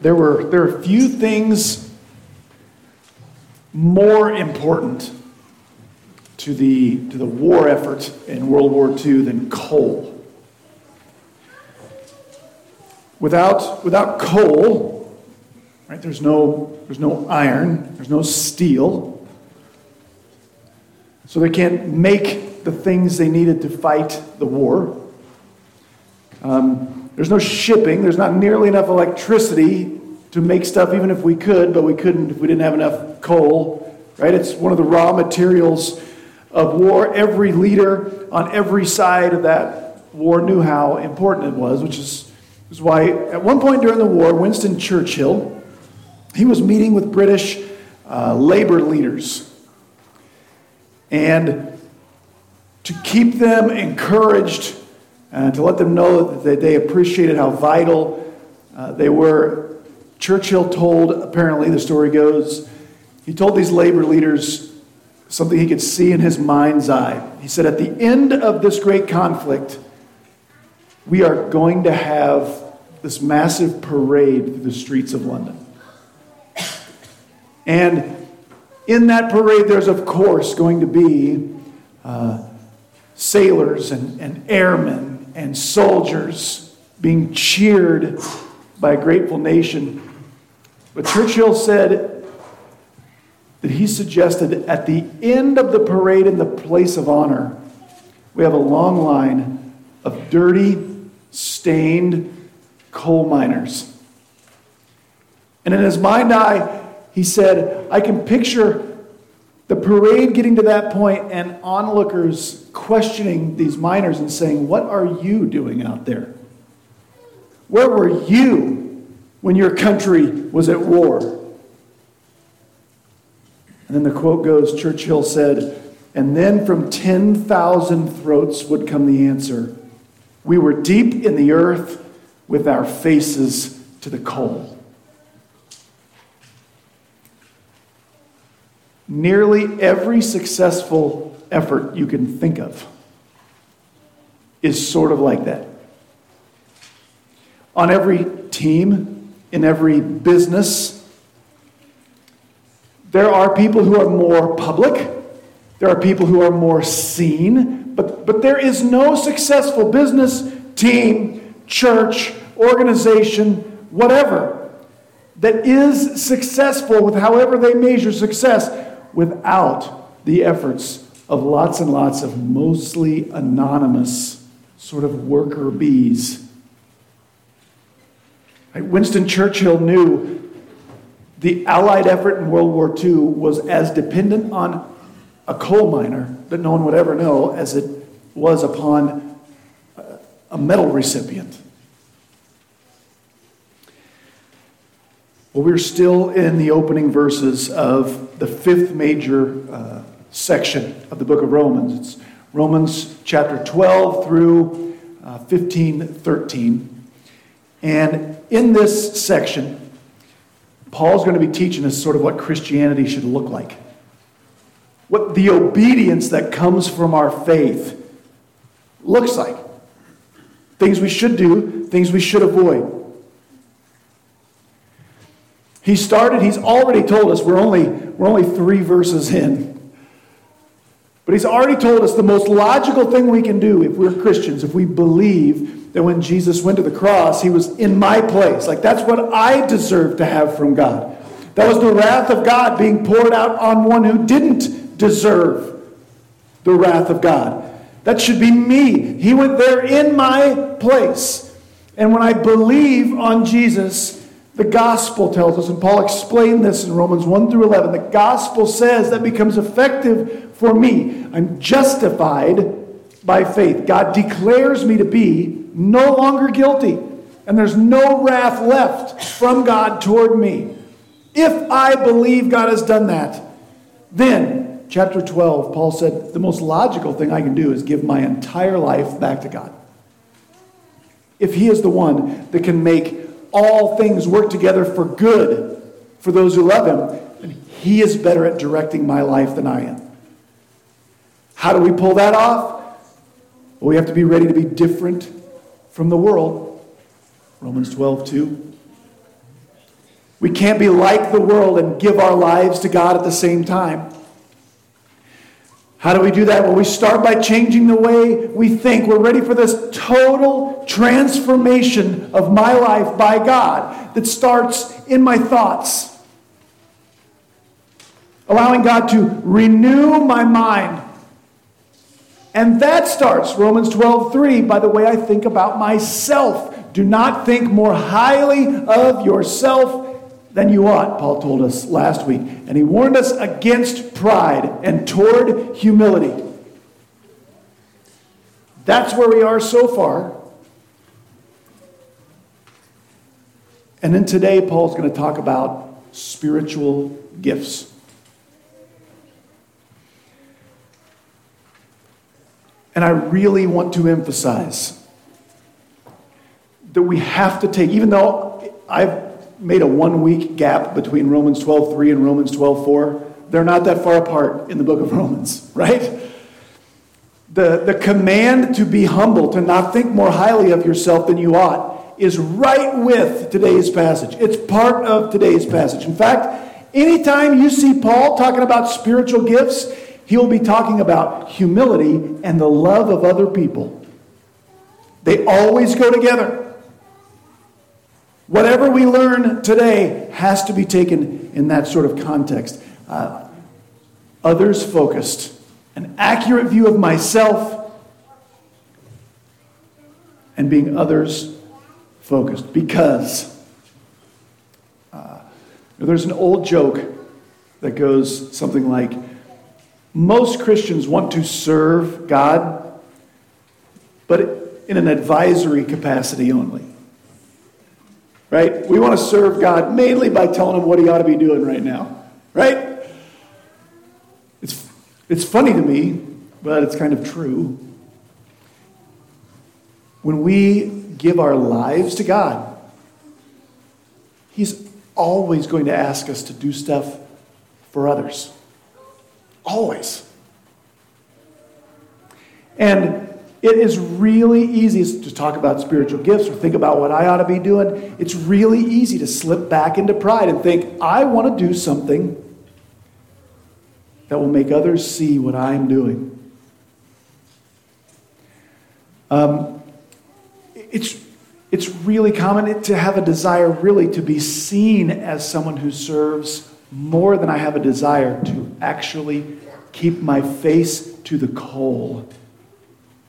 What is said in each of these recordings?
there were there are few things more important to the, to the war effort in World War II than coal. Without, without coal, right, there's no, there's no iron, there's no steel. So they can't make the things they needed to fight the war. Um, there's no shipping, there's not nearly enough electricity to make stuff, even if we could, but we couldn't if we didn't have enough coal, right? It's one of the raw materials of war. Every leader on every side of that war knew how important it was, which is, is why at one point during the war, Winston Churchill, he was meeting with British uh, labor leaders. And to keep them encouraged and to let them know that they appreciated how vital uh, they were, Churchill told, apparently, the story goes, he told these labor leaders something he could see in his mind's eye. He said, At the end of this great conflict, we are going to have this massive parade through the streets of London. And in that parade, there's, of course, going to be uh, sailors and, and airmen and soldiers being cheered by a grateful nation. But Churchill said, that he suggested at the end of the parade in the place of honor, we have a long line of dirty, stained coal miners. And in his mind eye, he said, I can picture the parade getting to that point and onlookers questioning these miners and saying, What are you doing out there? Where were you when your country was at war? And then the quote goes Churchill said, and then from 10,000 throats would come the answer We were deep in the earth with our faces to the coal. Nearly every successful effort you can think of is sort of like that. On every team, in every business, there are people who are more public, there are people who are more seen, but, but there is no successful business, team, church, organization, whatever, that is successful with however they measure success without the efforts of lots and lots of mostly anonymous sort of worker bees. Winston Churchill knew the Allied effort in World War II was as dependent on a coal miner that no one would ever know as it was upon a medal recipient. Well, we're still in the opening verses of the fifth major uh, section of the book of Romans. It's Romans chapter 12 through uh, 15, 13. And in this section, Paul's going to be teaching us sort of what Christianity should look like. What the obedience that comes from our faith looks like. Things we should do, things we should avoid. He started, he's already told us, we're only, we're only three verses in. But he's already told us the most logical thing we can do if we're Christians, if we believe that when Jesus went to the cross, he was in my place. Like that's what I deserve to have from God. That was the wrath of God being poured out on one who didn't deserve the wrath of God. That should be me. He went there in my place. And when I believe on Jesus, the gospel tells us, and Paul explained this in Romans 1 through 11, the gospel says that becomes effective for me. I'm justified by faith. God declares me to be no longer guilty, and there's no wrath left from God toward me. If I believe God has done that, then, chapter 12, Paul said, the most logical thing I can do is give my entire life back to God. If He is the one that can make all things work together for good for those who love Him, then He is better at directing my life than I am. How do we pull that off? Well, we have to be ready to be different from the world. Romans 12, 2. We can't be like the world and give our lives to God at the same time. How do we do that? Well, we start by changing the way we think. We're ready for this total transformation of my life by God that starts in my thoughts. Allowing God to renew my mind. And that starts, Romans 12, 3, by the way I think about myself. Do not think more highly of yourself than you ought, Paul told us last week. And he warned us against pride and toward humility. That's where we are so far. And then today, Paul's going to talk about spiritual gifts. And I really want to emphasize that we have to take, even though I've made a one week gap between Romans 12.3 and Romans 12.4. They're not that far apart in the book of Romans, right? The, the command to be humble, to not think more highly of yourself than you ought, is right with today's passage. It's part of today's passage. In fact, anytime you see Paul talking about spiritual gifts, he'll be talking about humility and the love of other people. They always go together. Whatever we learn today has to be taken in that sort of context. Uh, others focused, an accurate view of myself, and being others focused. Because uh, there's an old joke that goes something like most Christians want to serve God, but in an advisory capacity only right? We want to serve God mainly by telling him what he ought to be doing right now, right? It's, it's funny to me, but it's kind of true. When we give our lives to God, He's always going to ask us to do stuff for others. Always. And it is really easy to talk about spiritual gifts or think about what I ought to be doing. It's really easy to slip back into pride and think, I want to do something that will make others see what I'm doing. Um, it's, it's really common to have a desire, really, to be seen as someone who serves more than I have a desire to actually keep my face to the coal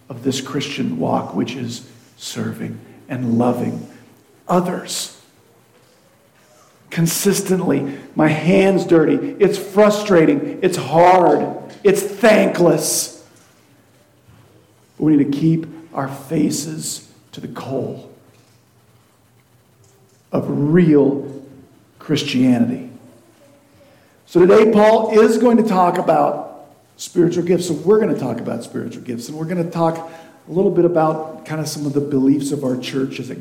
of this Christian walk, which is serving and loving others. Consistently, my hand's dirty. It's frustrating. It's hard. It's thankless. But we need to keep our faces to the coal of real Christianity. So today, Paul is going to talk about spiritual gifts. So we're going to talk about spiritual gifts, and we're going to talk a little bit about kind of some of the beliefs of our church as it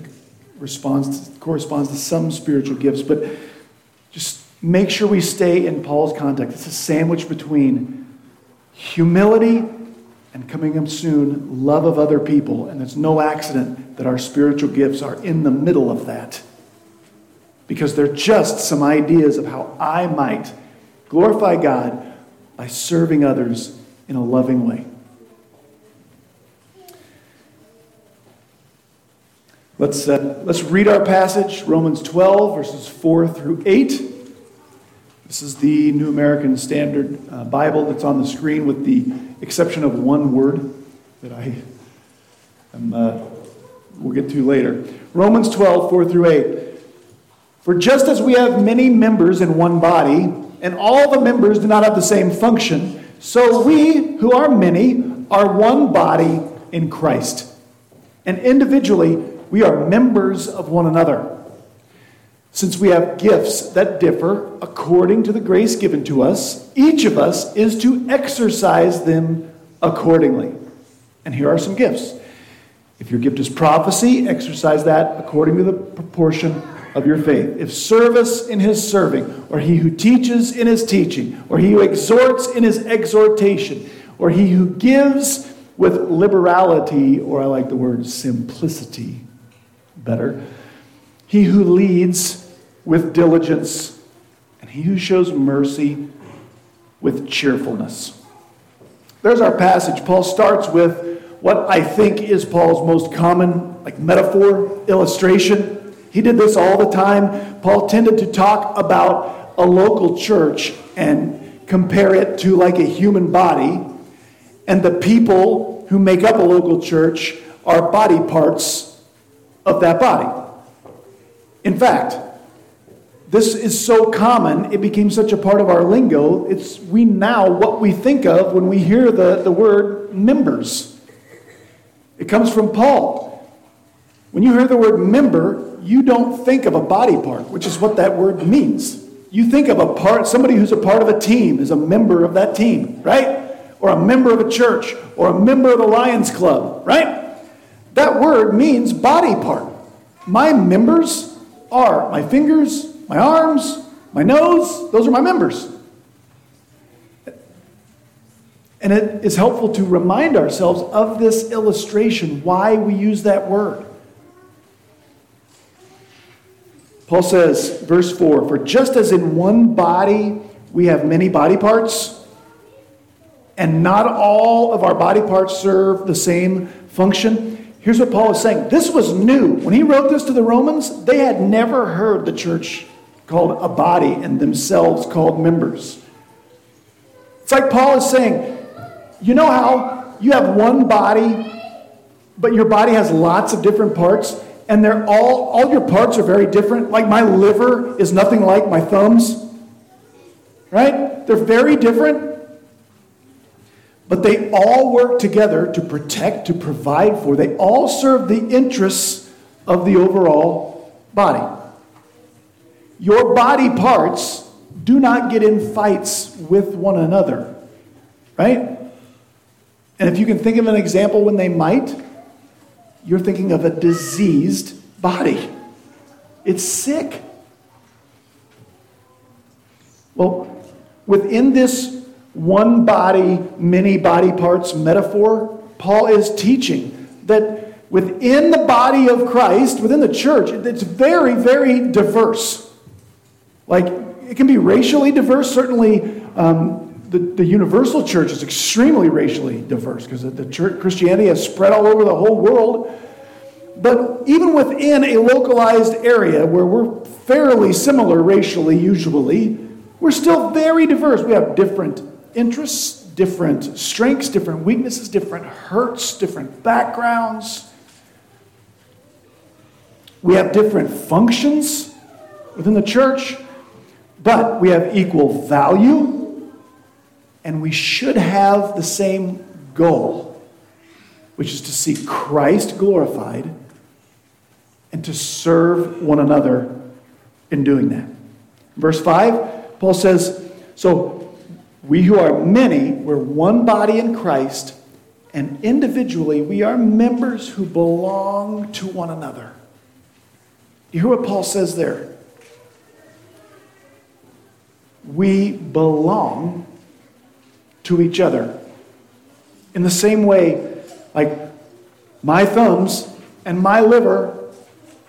responds to, corresponds to some spiritual gifts. But just make sure we stay in Paul's context. It's a sandwich between humility and coming up soon, love of other people. And it's no accident that our spiritual gifts are in the middle of that. Because they're just some ideas of how I might glorify God by serving others in a loving way. Let's, uh, let's read our passage, Romans 12, verses 4 through 8. This is the New American Standard uh, Bible that's on the screen, with the exception of one word that I am, uh, we'll get to later. Romans 12, 4 through 8. For just as we have many members in one body, and all the members do not have the same function. So we, who are many, are one body in Christ. And individually, we are members of one another. Since we have gifts that differ according to the grace given to us, each of us is to exercise them accordingly. And here are some gifts. If your gift is prophecy, exercise that according to the proportion of your faith. If service in his serving, or he who teaches in his teaching, or he who exhorts in his exhortation, or he who gives with liberality, or I like the word simplicity better, he who leads with diligence, and he who shows mercy with cheerfulness. There's our passage. Paul starts with what I think is Paul's most common like metaphor illustration. He did this all the time. Paul tended to talk about a local church and compare it to like a human body, and the people who make up a local church are body parts of that body. In fact, this is so common, it became such a part of our lingo. It's we now what we think of when we hear the, the word members. It comes from Paul. When you hear the word member, you don't think of a body part, which is what that word means. You think of a part, somebody who's a part of a team is a member of that team, right? Or a member of a church, or a member of the Lions Club, right? That word means body part. My members are my fingers, my arms, my nose, those are my members. And it is helpful to remind ourselves of this illustration, why we use that word. Paul says, verse 4 For just as in one body we have many body parts, and not all of our body parts serve the same function. Here's what Paul is saying. This was new. When he wrote this to the Romans, they had never heard the church called a body and themselves called members. It's like Paul is saying, you know how you have one body, but your body has lots of different parts? And they're all all your parts are very different. Like my liver is nothing like my thumbs. Right? They're very different. But they all work together to protect, to provide for. They all serve the interests of the overall body. Your body parts do not get in fights with one another. Right? And if you can think of an example when they might, you're thinking of a diseased body. It's sick. Well, within this one body, many body parts metaphor, Paul is teaching that within the body of Christ, within the church, it's very, very diverse. Like, it can be racially diverse. Certainly, um, the, the universal church is extremely racially diverse because the church, Christianity has spread all over the whole world. But even within a localized area where we're fairly similar racially, usually, we're still very diverse. We have different interests, different strengths, different weaknesses, different hurts, different backgrounds. We have different functions within the church, but we have equal value, and we should have the same goal, which is to see Christ glorified and to serve one another in doing that. Verse 5, Paul says, So we who are many, we're one body in Christ, and individually we are members who belong to one another. You hear what Paul says there? We belong to each other. In the same way, like my thumbs and my liver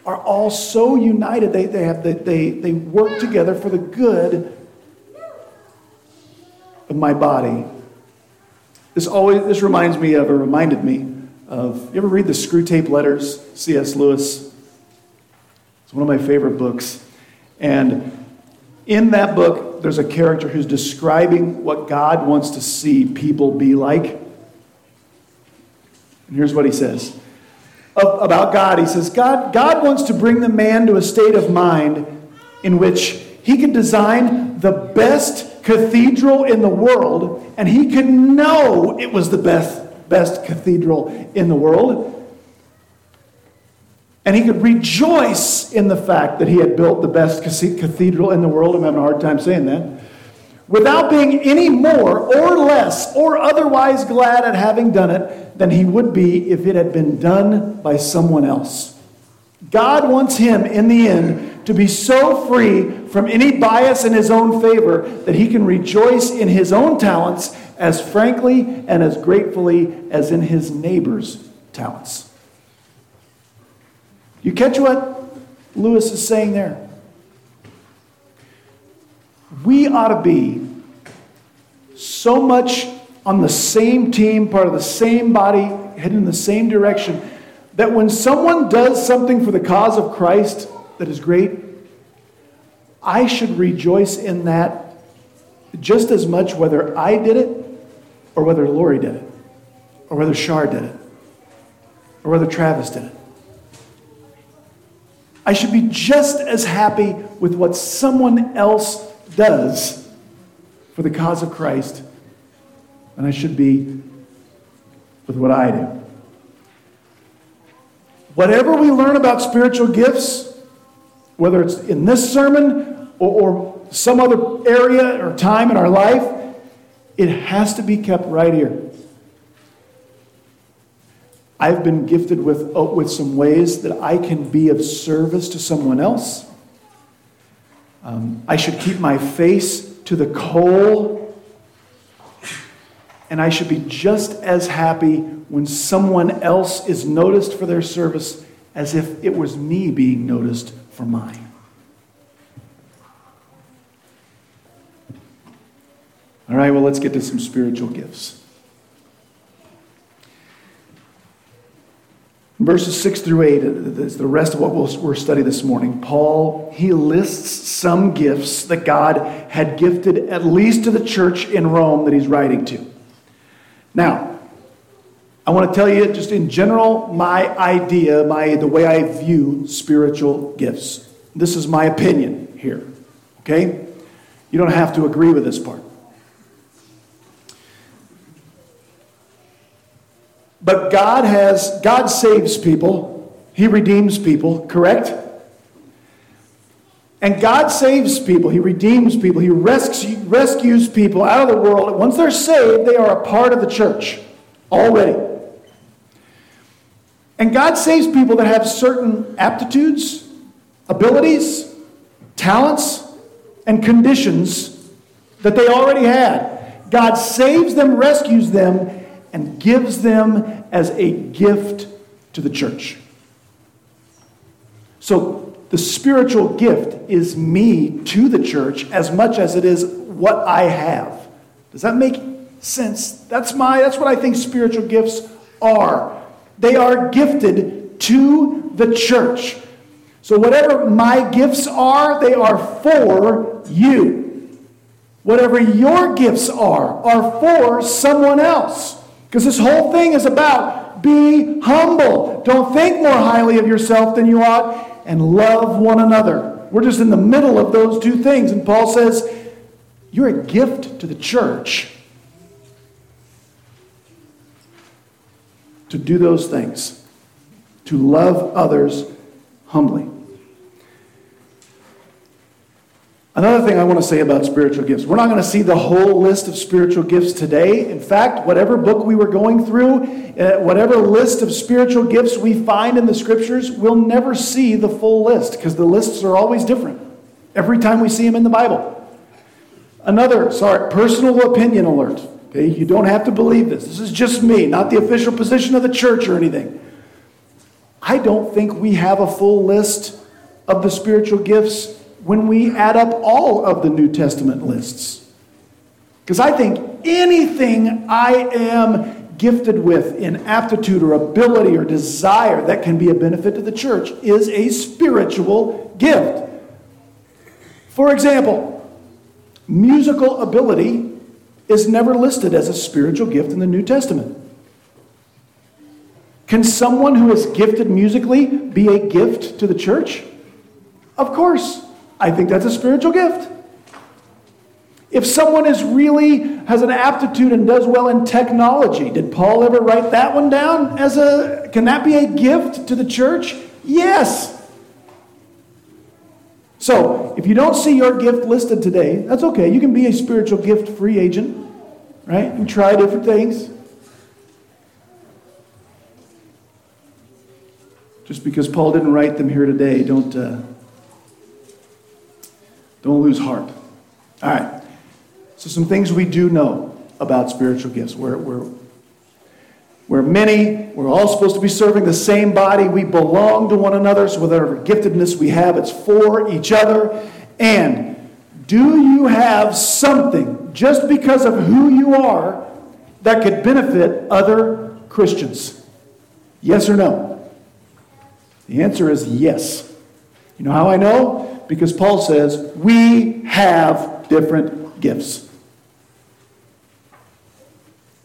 are all so united. They, they, have, they, they work together for the good of my body. This always this reminds me of, or reminded me of, you ever read the Screwtape Letters, C.S. Lewis? It's one of my favorite books. And in that book, there's a character who's describing what God wants to see people be like. And here's what he says about God. He says, God, God wants to bring the man to a state of mind in which he could design the best cathedral in the world, and he could know it was the best, best cathedral in the world. And he could rejoice in the fact that he had built the best cathedral in the world. I'm having a hard time saying that. Without being any more or less or otherwise glad at having done it than he would be if it had been done by someone else. God wants him, in the end, to be so free from any bias in his own favor that he can rejoice in his own talents as frankly and as gratefully as in his neighbor's talents. You catch what Lewis is saying there? we ought to be so much on the same team, part of the same body, heading in the same direction, that when someone does something for the cause of Christ that is great, I should rejoice in that just as much whether I did it or whether Lori did it or whether Shar did it or whether Travis did it. I should be just as happy with what someone else does for the cause of Christ than I should be with what I do. Whatever we learn about spiritual gifts, whether it's in this sermon or, or some other area or time in our life, it has to be kept right here. I've been gifted with, uh, with some ways that I can be of service to someone else. Um, I should keep my face to the coal. And I should be just as happy when someone else is noticed for their service as if it was me being noticed for mine. All right, well, let's get to some spiritual gifts. Verses 6 through 8 is the rest of what we'll, we'll study this morning. Paul, he lists some gifts that God had gifted at least to the church in Rome that he's writing to. Now, I want to tell you just in general my idea, my the way I view spiritual gifts. This is my opinion here. Okay? You don't have to agree with this part. But God has, God saves people, He redeems people, correct? And God saves people, He redeems people, He rescues, rescues people out of the world. Once they're saved, they are a part of the church already. And God saves people that have certain aptitudes, abilities, talents, and conditions that they already had. God saves them, rescues them, and gives them as a gift to the church. So the spiritual gift is me to the church as much as it is what I have. Does that make sense? That's my that's what I think spiritual gifts are. They are gifted to the church. So whatever my gifts are, they are for you. Whatever your gifts are, are for someone else. Because this whole thing is about be humble. Don't think more highly of yourself than you ought, and love one another. We're just in the middle of those two things. And Paul says, You're a gift to the church to do those things, to love others humbly. Another thing I want to say about spiritual gifts. We're not going to see the whole list of spiritual gifts today. In fact, whatever book we were going through, uh, whatever list of spiritual gifts we find in the scriptures, we'll never see the full list because the lists are always different every time we see them in the Bible. Another, sorry, personal opinion alert. Okay, you don't have to believe this. This is just me, not the official position of the church or anything. I don't think we have a full list of the spiritual gifts when we add up all of the New Testament lists. Because I think anything I am gifted with in aptitude or ability or desire that can be a benefit to the church is a spiritual gift. For example, musical ability is never listed as a spiritual gift in the New Testament. Can someone who is gifted musically be a gift to the church? Of course. I think that's a spiritual gift. If someone is really has an aptitude and does well in technology, did Paul ever write that one down as a can that be a gift to the church? Yes. So, if you don't see your gift listed today, that's okay. You can be a spiritual gift free agent, right? And try different things. Just because Paul didn't write them here today, don't uh, don't lose heart. All right. So, some things we do know about spiritual gifts. We're, we're, we're many. We're all supposed to be serving the same body. We belong to one another. So, whatever giftedness we have, it's for each other. And Do you have something, just because of who you are, that could benefit other Christians? Yes or no? The answer is yes. You know how I know? Because Paul says, we have different gifts.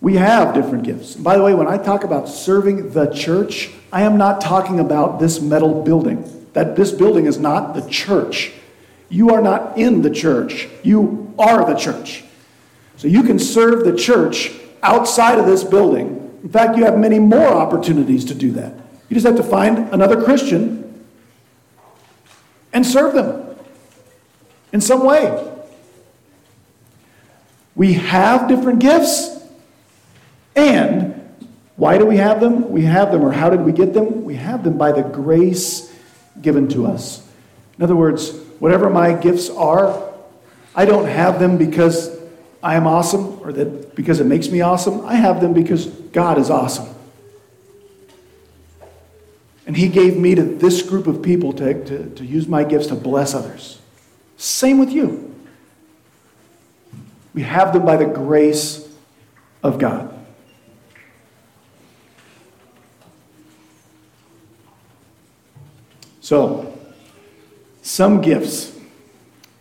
We have different gifts. by the way, when I talk about serving the church, I am not talking about this metal building. That this building is not the church. You are not in the church. You are the church. So you can serve the church outside of this building. In fact, you have many more opportunities to do that. You just have to find another Christian and serve them in some way. We have different gifts. And why do we have them? We have them, or how did we get them? We have them by the grace given to us. In other words, whatever my gifts are, I don't have them because I am awesome or that because it makes me awesome. I have them because God is awesome. And He gave me to this group of people to, to, to use my gifts to bless others. Same with you. We have them by the grace of God. So, some gifts.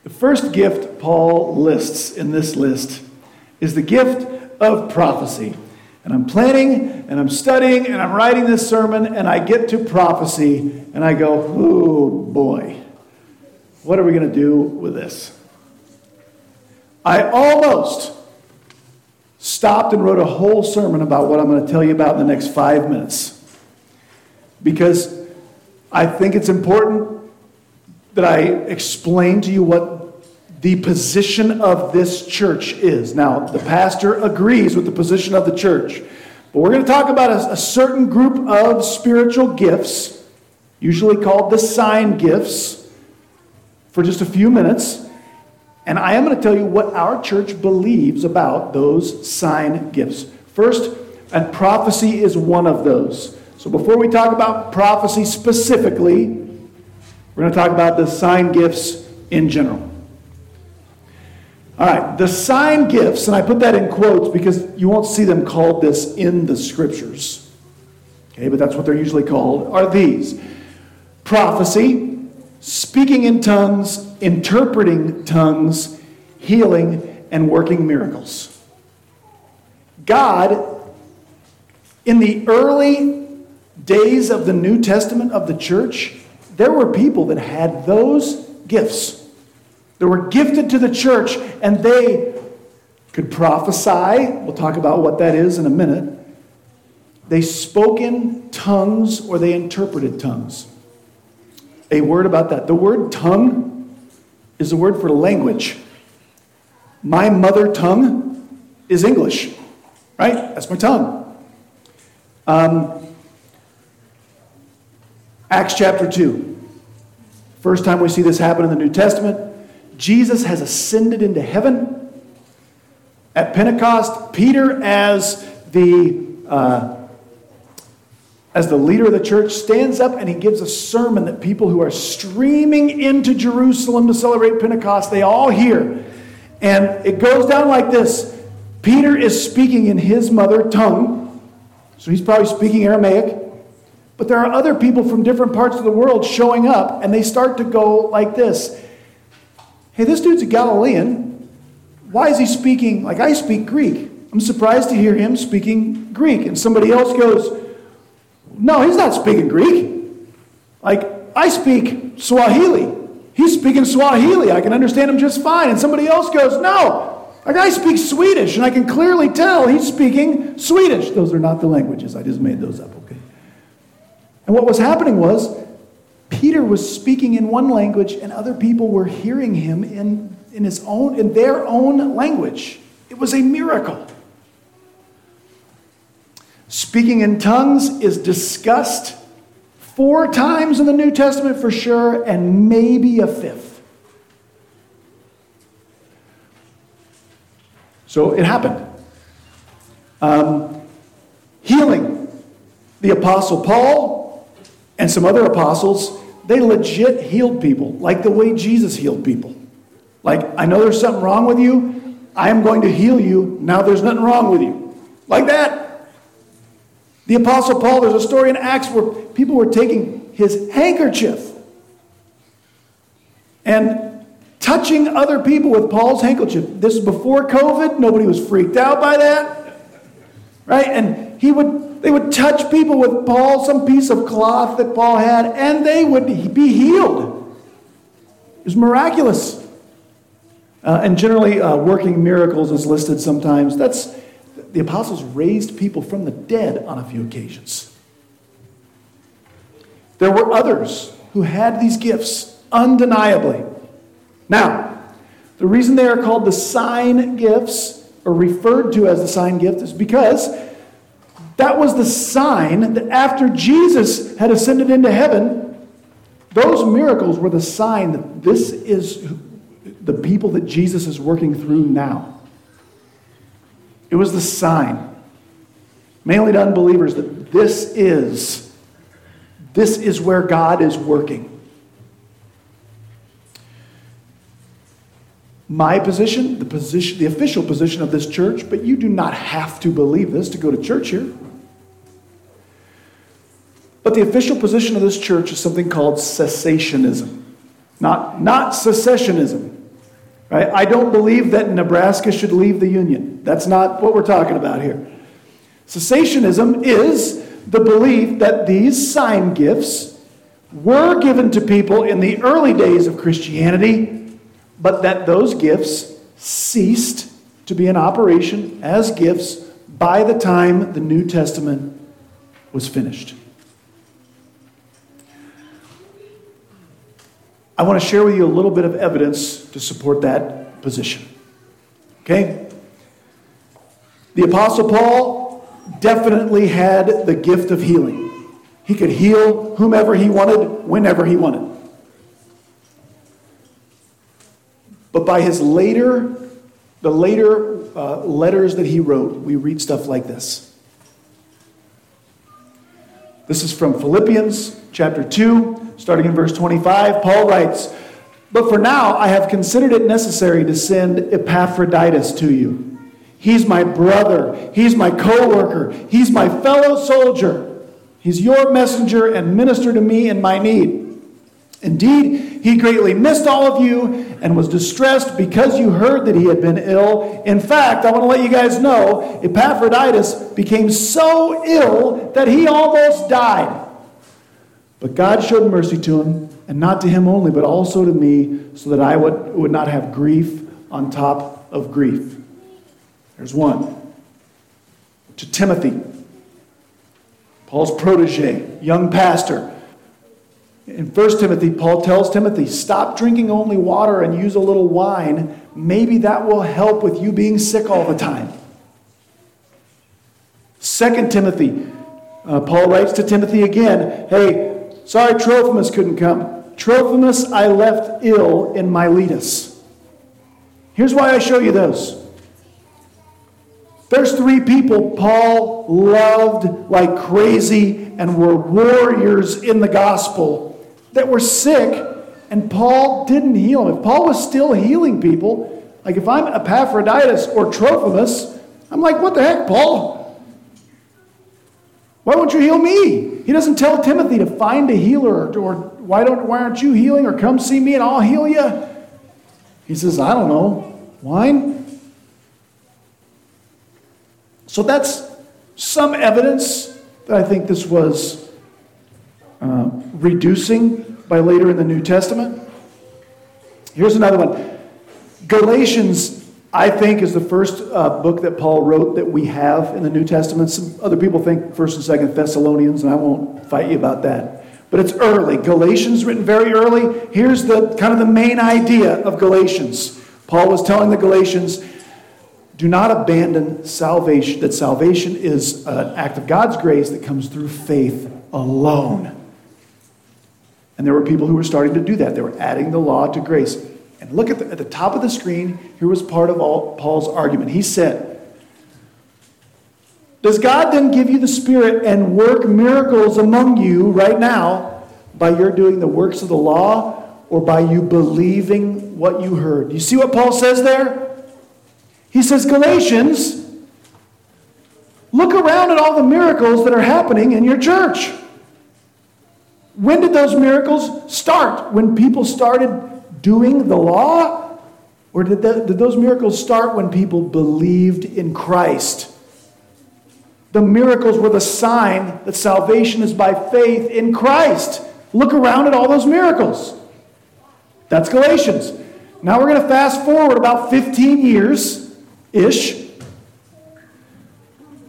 The first gift Paul lists in this list is the gift of prophecy. And I'm planning and I'm studying and I'm writing this sermon and I get to prophecy and I go, oh boy, what are we going to do with this? I almost stopped and wrote a whole sermon about what I'm going to tell you about in the next five minutes. Because I think it's important that I explain to you what the position of this church is. Now, the pastor agrees with the position of the church, but we're going to talk about a, a certain group of spiritual gifts, usually called the sign gifts, for just a few minutes. And I am going to tell you what our church believes about those sign gifts. First, and prophecy is one of those. So before we talk about prophecy specifically, we're going to talk about the sign gifts in general. All right, the sign gifts, and I put that in quotes because you won't see them called this in the scriptures. Okay, but that's what they're usually called, are these prophecy, speaking in tongues, interpreting tongues, healing, and working miracles. God, in the early days of the New Testament of the church, there were people that had those gifts. They were gifted to the church and they could prophesy. We'll talk about what that is in a minute. They spoke in tongues or they interpreted tongues. A word about that. The word tongue is a word for language. My mother tongue is English, right? That's my tongue. Um, Acts chapter 2. First time we see this happen in the New Testament. Jesus has ascended into heaven. At Pentecost, Peter, as the, uh, as the leader of the church, stands up and he gives a sermon that people who are streaming into Jerusalem to celebrate Pentecost, they all hear. And it goes down like this Peter is speaking in his mother tongue, so he's probably speaking Aramaic. But there are other people from different parts of the world showing up, and they start to go like this Hey, this dude's a Galilean. Why is he speaking like I speak Greek? I'm surprised to hear him speaking Greek. And somebody else goes, No, he's not speaking Greek. Like, I speak Swahili. He's speaking Swahili. I can understand him just fine. And somebody else goes, No, a guy speaks Swedish, and I can clearly tell he's speaking Swedish. Those are not the languages. I just made those up, okay? And what was happening was Peter was speaking in one language and other people were hearing him in, in his own in their own language. It was a miracle. Speaking in tongues is discussed four times in the New Testament for sure, and maybe a fifth. So it happened. Um, healing. The Apostle Paul and some other apostles, they legit healed people, like the way Jesus healed people. Like, I know there's something wrong with you. I am going to heal you. Now there's nothing wrong with you. Like that. The Apostle Paul, there's a story in Acts where people were taking his handkerchief and touching other people with Paul's handkerchief. This is before COVID. Nobody was freaked out by that. Right? And he would they would touch people with Paul, some piece of cloth that Paul had, and they would be healed. It was miraculous. Uh, and generally, uh, working miracles is listed sometimes. That's the apostles raised people from the dead on a few occasions. There were others who had these gifts, undeniably. Now, the reason they are called the sign gifts, or referred to as the sign gift, is because that was the sign that after Jesus had ascended into heaven, those miracles were the sign that this is the people that Jesus is working through now. It was the sign, mainly to unbelievers, that this is this is where God is working. My position, the position, the official position of this church, but you do not have to believe this to go to church here. But the official position of this church is something called cessationism, not, not secessionism. Right? I don't believe that Nebraska should leave the Union. That's not what we're talking about here. Cessationism is the belief that these sign gifts were given to people in the early days of Christianity, but that those gifts ceased to be in operation as gifts by the time the New Testament was finished. I want to share with you a little bit of evidence to support that position. Okay? The Apostle Paul definitely had the gift of healing. He could heal whomever he wanted, whenever he wanted. But by his later, the later uh, letters that he wrote, we read stuff like this. This is from Philippians chapter 2, Starting in verse 25, Paul writes, But for now I have considered it necessary to send Epaphroditus to you. He's my brother, he's my co worker, he's my fellow soldier. He's your messenger and minister to me in my need. Indeed, he greatly missed all of you and was distressed because you heard that he had been ill. In fact, I want to let you guys know Epaphroditus became so ill that he almost died. But God showed mercy to him, and not to him only, but also to me, so that I would, would not have grief on top of grief. There's one. To Timothy, Paul's protege, young pastor. In 1 Timothy, Paul tells Timothy, stop drinking only water and use a little wine. Maybe that will help with you being sick all the time. 2 Timothy, uh, Paul writes to Timothy again, hey, Sorry, Trophimus couldn't come. Trophimus I left ill in Miletus. Here's why I show you those. There's three people Paul loved like crazy and were warriors in the gospel that were sick, and Paul didn't heal them. If Paul was still healing people, like if I'm Epaphroditus or Trophimus, I'm like, what the heck, Paul? Why won't you heal me? He doesn't tell Timothy to find a healer or, why, don't, why aren't you healing or come see me and I'll heal you. He says, I don't know, wine? So that's some evidence that I think this was uh, reducing by later in the New Testament. Here's another one Galatians I think is the first uh, book that Paul wrote that we have in the New Testament. Some other people think First and Second Thessalonians, and I won't fight you about that. But it's early. Galatians written very early. Here's the kind of the main idea of Galatians. Paul was telling the Galatians, do not abandon salvation, that salvation is an act of God's grace that comes through faith alone. And there were people who were starting to do that. They were adding the law to grace. And look at the, at the top of the screen, here was part of all, Paul's argument. He said, Does God then give you the Spirit and work miracles among you right now by your doing the works of the law or by you believing what you heard. You see what Paul says there? He says, Galatians, look around at all the miracles that are happening in your church. When did those miracles start? When people started doing the law? Or did, did those miracles start when people believed in Christ? The miracles were the sign that salvation is by faith in Christ. Look around at all those miracles. That's Galatians. Now we're going to fast forward about 15 years ish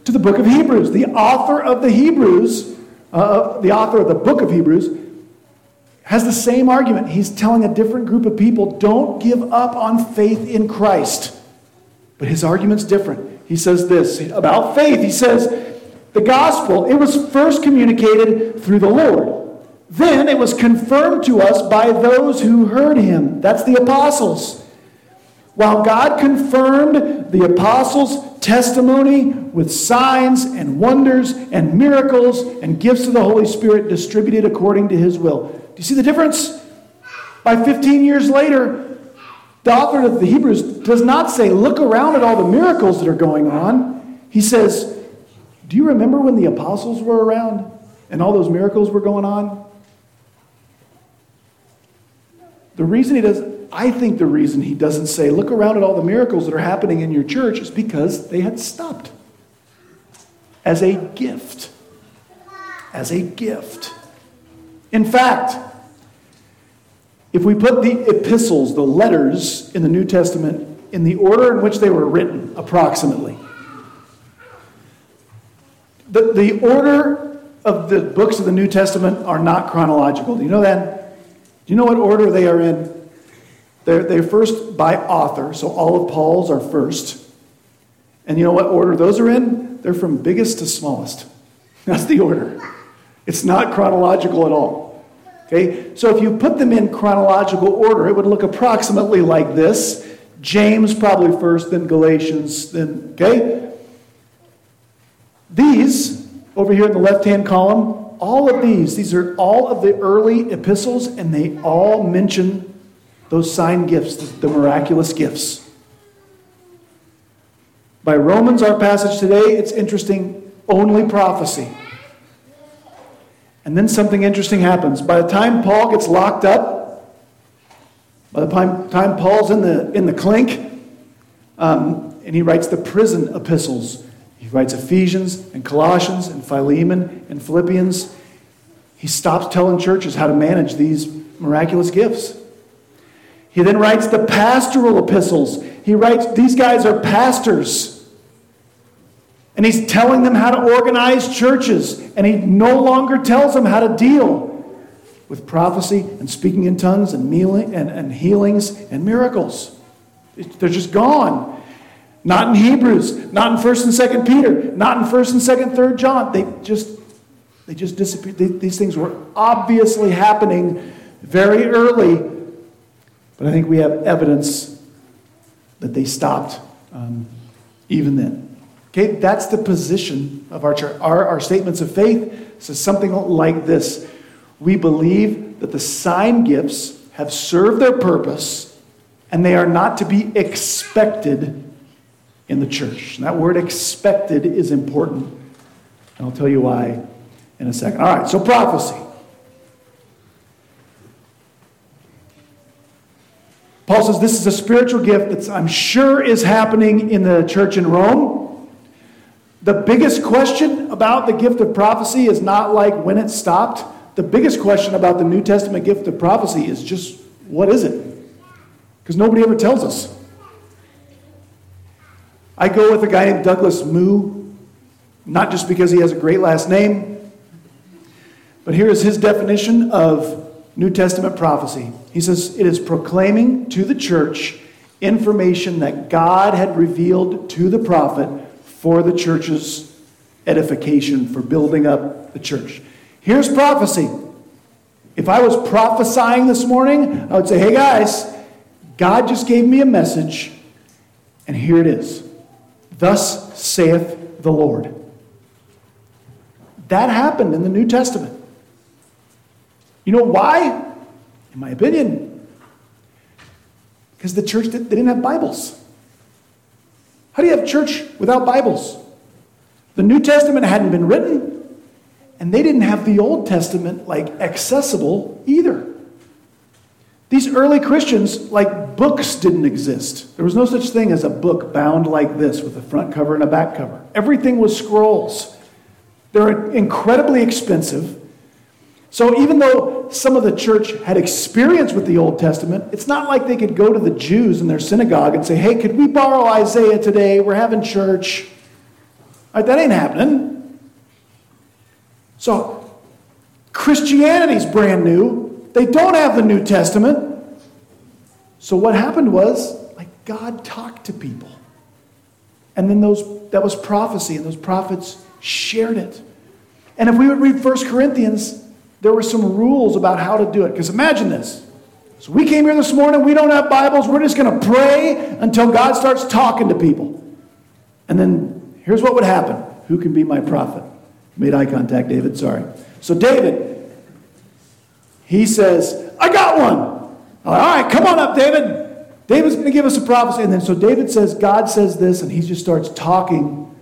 to the book of Hebrews. The author of the Hebrews, uh, the author of the book of Hebrews, has the same argument. He's telling a different group of people don't give up on faith in Christ. But his argument's different. He says this about faith. He says, the gospel, it was first communicated through the Lord. Then it was confirmed to us by those who heard him. That's the apostles. While God confirmed the apostles' testimony with signs and wonders and miracles and gifts of the Holy Spirit distributed according to his will. Do you see the difference? By 15 years later, the author of the Hebrews does not say, Look around at all the miracles that are going on. He says, Do you remember when the apostles were around and all those miracles were going on? The reason he does, I think the reason he doesn't say, Look around at all the miracles that are happening in your church is because they had stopped as a gift. As a gift. In fact, if we put the epistles, the letters in the New Testament, in the order in which they were written, approximately, the, the order of the books of the New Testament are not chronological. Do you know that? Do you know what order they are in? They're, they're first by author, so all of Paul's are first. And you know what order those are in? They're from biggest to smallest. That's the order. It's not chronological at all. Okay? So if you put them in chronological order, it would look approximately like this. James probably first, then Galatians, then, okay? These, over here in the left hand column, all of these, these are all of the early epistles, and they all mention those sign gifts, the miraculous gifts. By Romans, our passage today, it's interesting, only prophecy. And then something interesting happens. By the time Paul gets locked up, by the time, Paul's in the, in the clink, um, and he writes the prison epistles, he writes Ephesians and Colossians and Philemon and Philippians. He stops telling churches how to manage these miraculous gifts. He then writes the pastoral epistles. He writes, these guys are pastors. And he's telling them how to organize churches. And he no longer tells them how to deal with prophecy and speaking in tongues and, and, and healings and miracles. They're just gone. Not in Hebrews, not in 1st and 2nd Peter, not in 1st and 2nd, 3rd John. They just they just disappeared. These things were obviously happening very early, but I think we have evidence that they stopped um, even then. Okay, that's the position of our church. Our, our statements of faith says something like this We believe that the sign gifts have served their purpose and they are not to be expected in the church. And that word expected is important. And I'll tell you why in a second. All right, so prophecy. Paul says this is a spiritual gift that I'm sure is happening in the church in Rome. The biggest question about the gift of prophecy is not like when it stopped. The biggest question about the New Testament gift of prophecy is just what is it? Because nobody ever tells us. I go with a guy named Douglas Moo, not just because he has a great last name, but here is his definition of New Testament prophecy. He says, It is proclaiming to the church information that God had revealed to the prophet for the church's edification, for building up the church. Here's prophecy. If I was prophesying this morning, I would say, hey guys, God just gave me a message, and here it is. Thus saith the Lord. That happened in the New Testament. You know why? In my opinion, Because the church, they didn't have Bibles. How do you have church without Bibles? The New Testament hadn't been written, and they didn't have the Old Testament like accessible either. These early Christians, like books didn't exist. There was no such thing as a book bound like this with a front cover and a back cover. Everything was scrolls. They're incredibly expensive. So even though some of the church had experience with the Old Testament, it's not like they could go to the Jews in their synagogue and say, hey, could we borrow Isaiah today? We're having church. Right, that ain't happening. So Christianity's brand new. They don't have the New Testament. So what happened was, like, God talked to people. And then those that was prophecy, and those prophets shared it. And if we would read 1 Corinthians, there were some rules about how to do it. Because imagine this. So we came here this morning, we don't have Bibles, we're just going to pray until God starts talking to people. And then here's what would happen Who can be my prophet? Made eye contact, David, sorry. So, David, he says, I got one. All right, come on up, David. David's going to give us a prophecy. And then so David says, God says this, and he just starts talking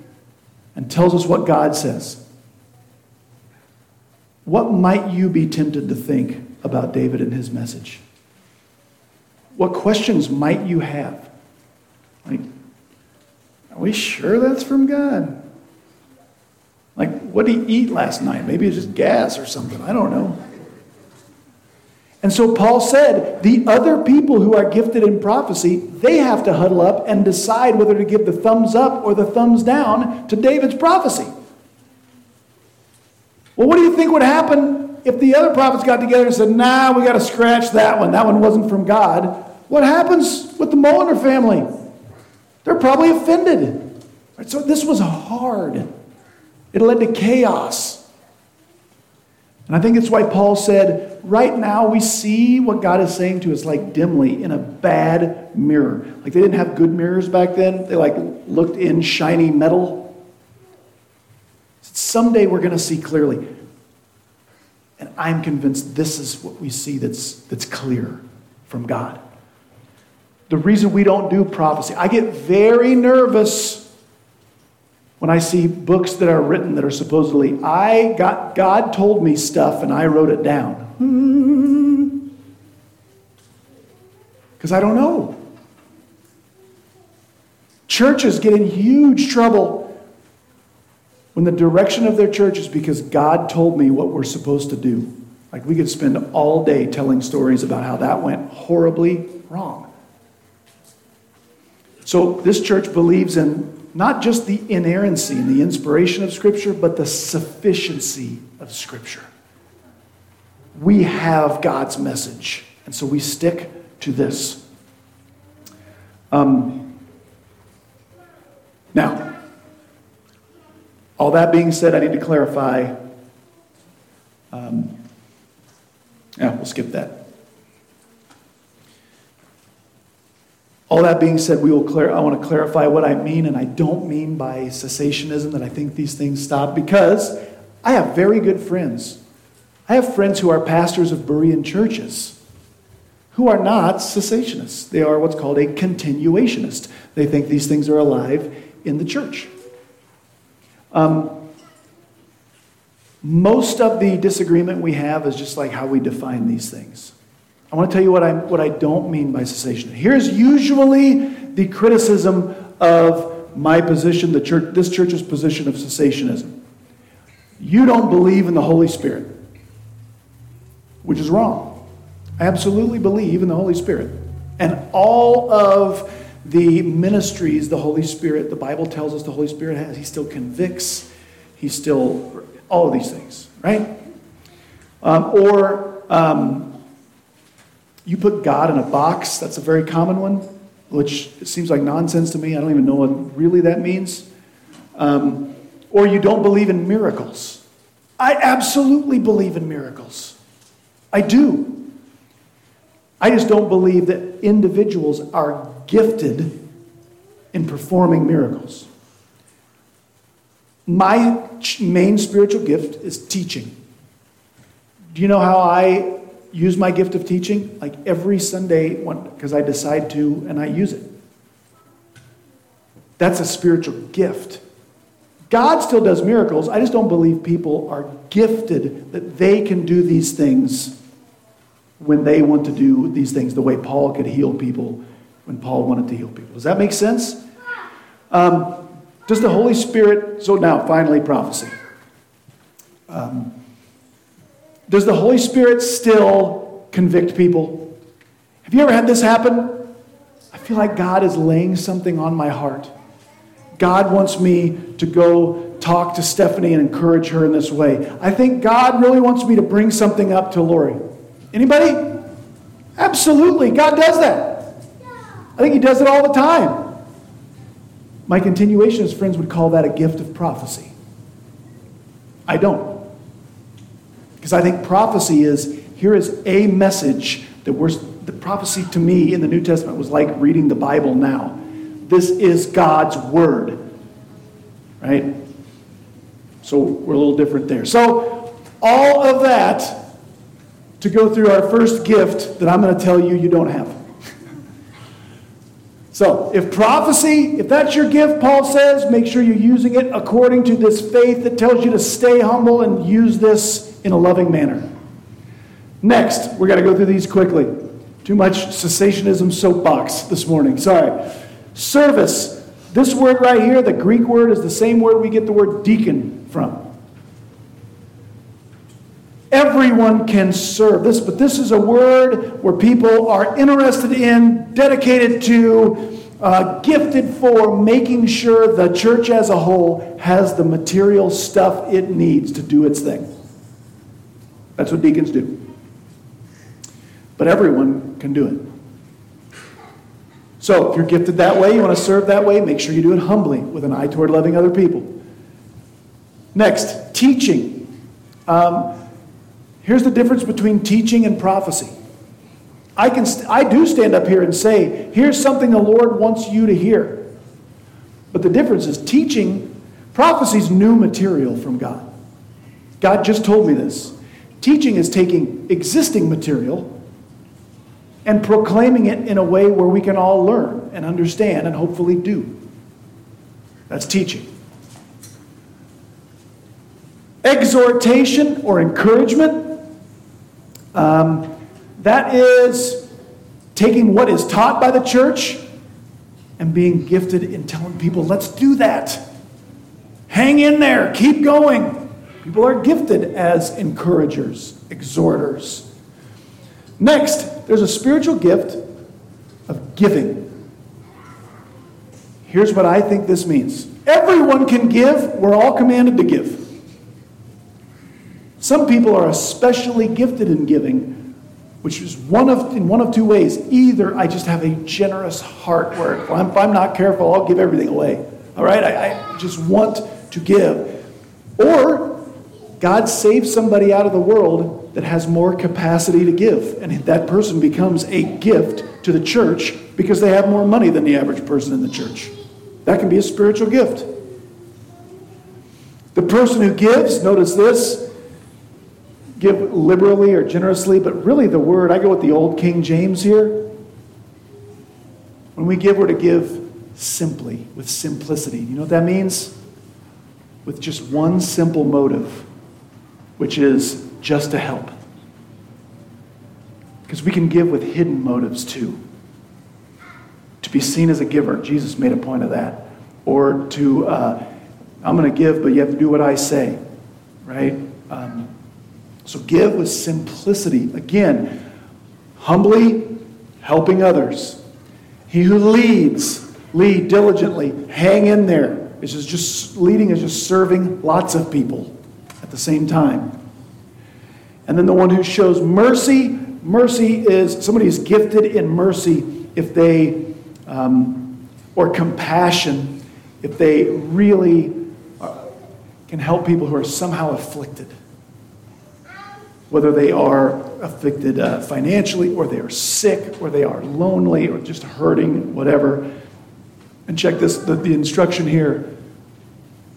and tells us what God says. What might you be tempted to think about David and his message? What questions might you have? Like, are we sure that's from God? Like, what did he eat last night? Maybe it's just gas or something. I don't know. And so Paul said the other people who are gifted in prophecy, they have to huddle up and decide whether to give the thumbs up or the thumbs down to David's prophecy. Well, what do you think would happen if the other prophets got together and said, nah, we got to scratch that one. That one wasn't from God. What happens with the Moliner family? They're probably offended. So this was hard. It led to chaos. And I think it's why Paul said, right now we see what God is saying to us like dimly in a bad mirror. Like they didn't have good mirrors back then, they like looked in shiny metal. Someday we're going to see clearly. And I'm convinced this is what we see that's, that's clear from God. The reason we don't do prophecy, I get very nervous when I see books that are written that are supposedly, I got, God told me stuff and I wrote it down. Because I don't know. Churches get in huge trouble when the direction of their church is because God told me what we're supposed to do. Like we could spend all day telling stories about how that went horribly wrong. So this church believes in not just the inerrancy and the inspiration of Scripture, but the sufficiency of Scripture. We have God's message, and so we stick to this. Um, now, all that being said, I need to clarify. Um, yeah, we'll skip that. All that being said, we will clar- I want to clarify what I mean, and I don't mean by cessationism that I think these things stop, because I have very good friends. I have friends who are pastors of Berean churches who are not cessationists. They are what's called a continuationist. They think these things are alive in the church. Um, most of the disagreement we have is just like how we define these things. I want to tell you what I, what I don't mean by cessation. Here's usually the criticism of my position, the church, this church's position of cessationism. You don't believe in the Holy Spirit, which is wrong. I absolutely believe in the Holy Spirit. And all of the ministries the Holy Spirit, the Bible tells us the Holy Spirit has, He still convicts, He still, all of these things, right? Um, or, um, you put God in a box, that's a very common one, which seems like nonsense to me. I don't even know what really that means. Um, or you don't believe in miracles. I absolutely believe in miracles. I do. I just don't believe that individuals are gifted in performing miracles. My main spiritual gift is teaching. Do you know how I use my gift of teaching like every Sunday because I decide to and I use it. That's a spiritual gift. God still does miracles. I just don't believe people are gifted that they can do these things when they want to do these things the way Paul could heal people when Paul wanted to heal people. Does that make sense? Um, does the Holy Spirit, so now finally, prophecy. Um, does the Holy Spirit still convict people? Have you ever had this happen? I feel like God is laying something on my heart. God wants me to go talk to Stephanie and encourage her in this way. I think God really wants me to bring something up to Lori. Anybody? Absolutely. God does that. I think He does it all the time. My continuationist friends would call that a gift of prophecy. I don't. Because I think prophecy is here is a message that we're, the prophecy to me in the New Testament was like reading the Bible now. This is God's word. Right? So we're a little different there. So, all of that to go through our first gift that I'm going to tell you you don't have. So, if prophecy, if that's your gift, Paul says, make sure you're using it according to this faith that tells you to stay humble and use this in a loving manner. Next, we're going to go through these quickly. Too much cessationism soapbox this morning. Sorry. Service. This word right here, the Greek word, is the same word we get the word deacon from. Everyone can serve this, but this is a word where people are interested in, dedicated to, uh, gifted for making sure the church as a whole has the material stuff it needs to do its thing. That's what deacons do. But everyone can do it. So if you're gifted that way, you want to serve that way, make sure you do it humbly with an eye toward loving other people. Next, teaching. Um, here's the difference between teaching and prophecy. I, can st- I do stand up here and say, here's something the Lord wants you to hear. But the difference is teaching, prophecy is new material from God. God just told me this. Teaching is taking existing material and proclaiming it in a way where we can all learn and understand and hopefully do. That's teaching. Exhortation or encouragement, um, that is taking what is taught by the church and being gifted in telling people, let's do that. Hang in there, keep going. People are gifted as encouragers, exhorters. Next, there's a spiritual gift of giving. Here's what I think this means everyone can give, we're all commanded to give. Some people are especially gifted in giving, which is one of, in one of two ways. Either I just have a generous heart where if I'm, if I'm not careful, I'll give everything away. All right? I, I just want to give. Or God saves somebody out of the world that has more capacity to give. And that person becomes a gift to the church because they have more money than the average person in the church. That can be a spiritual gift. The person who gives, notice this, give liberally or generously, but really the word, I go with the old King James here. When we give, we're to give simply, with simplicity. You know what that means? With just one simple motive which is just to help. Because we can give with hidden motives too. To be seen as a giver, Jesus made a point of that. Or to, uh, I'm going to give, but you have to do what I say, right? Um, so give with simplicity. Again, humbly helping others. He who leads, lead diligently, hang in there. It's just, just leading is just serving lots of people at the same time. And then the one who shows mercy, mercy is somebody who's gifted in mercy if they, um, or compassion, if they really uh, can help people who are somehow afflicted. Whether they are afflicted uh, financially, or they are sick, or they are lonely, or just hurting, whatever. And check this the, the instruction here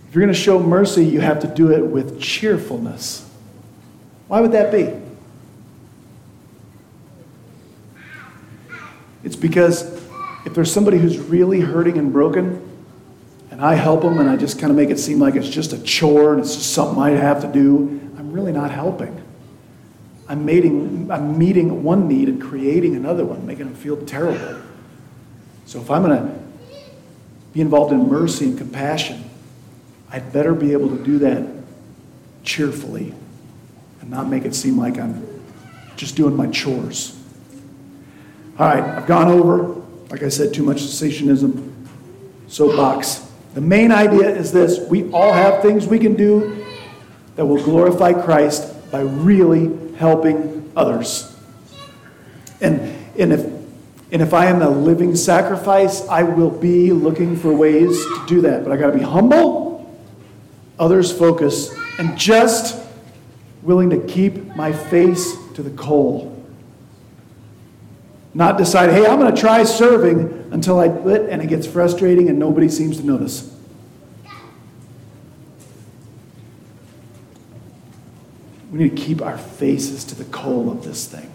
If you're going to show mercy, you have to do it with cheerfulness. Why would that be? It's because if there's somebody who's really hurting and broken, and I help them and I just kind of make it seem like it's just a chore and it's just something I have to do, I'm really not helping. I'm meeting, I'm meeting one need and creating another one, making them feel terrible. So if I'm going to be involved in mercy and compassion, I'd better be able to do that cheerfully and not make it seem like I'm just doing my chores. All right, I've gone over, like I said, too much cessationism, soapbox. The main idea is this we all have things we can do that will glorify Christ by really helping others. And, and, if, and if I am a living sacrifice, I will be looking for ways to do that. But I got to be humble, others focused, and just willing to keep my face to the coal. Not decide, hey, I'm going to try serving until I quit and it gets frustrating and nobody seems to notice. We need to keep our faces to the coal of this thing.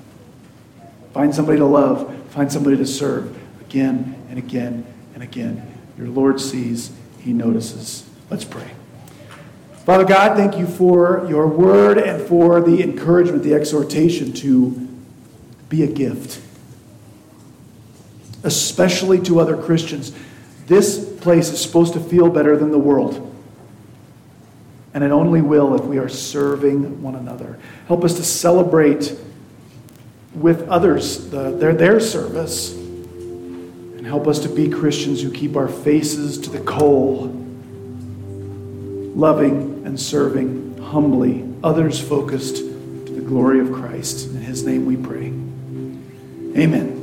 Find somebody to love, find somebody to serve again and again and again. Your Lord sees, He notices. Let's pray. Father God, thank you for your word and for the encouragement, the exhortation to be a gift, especially to other Christians. This place is supposed to feel better than the world. And it only will if we are serving one another. Help us to celebrate with others the, their, their service. And help us to be Christians who keep our faces to the coal, loving and serving humbly, others focused to the glory of Christ. In his name we pray. Amen.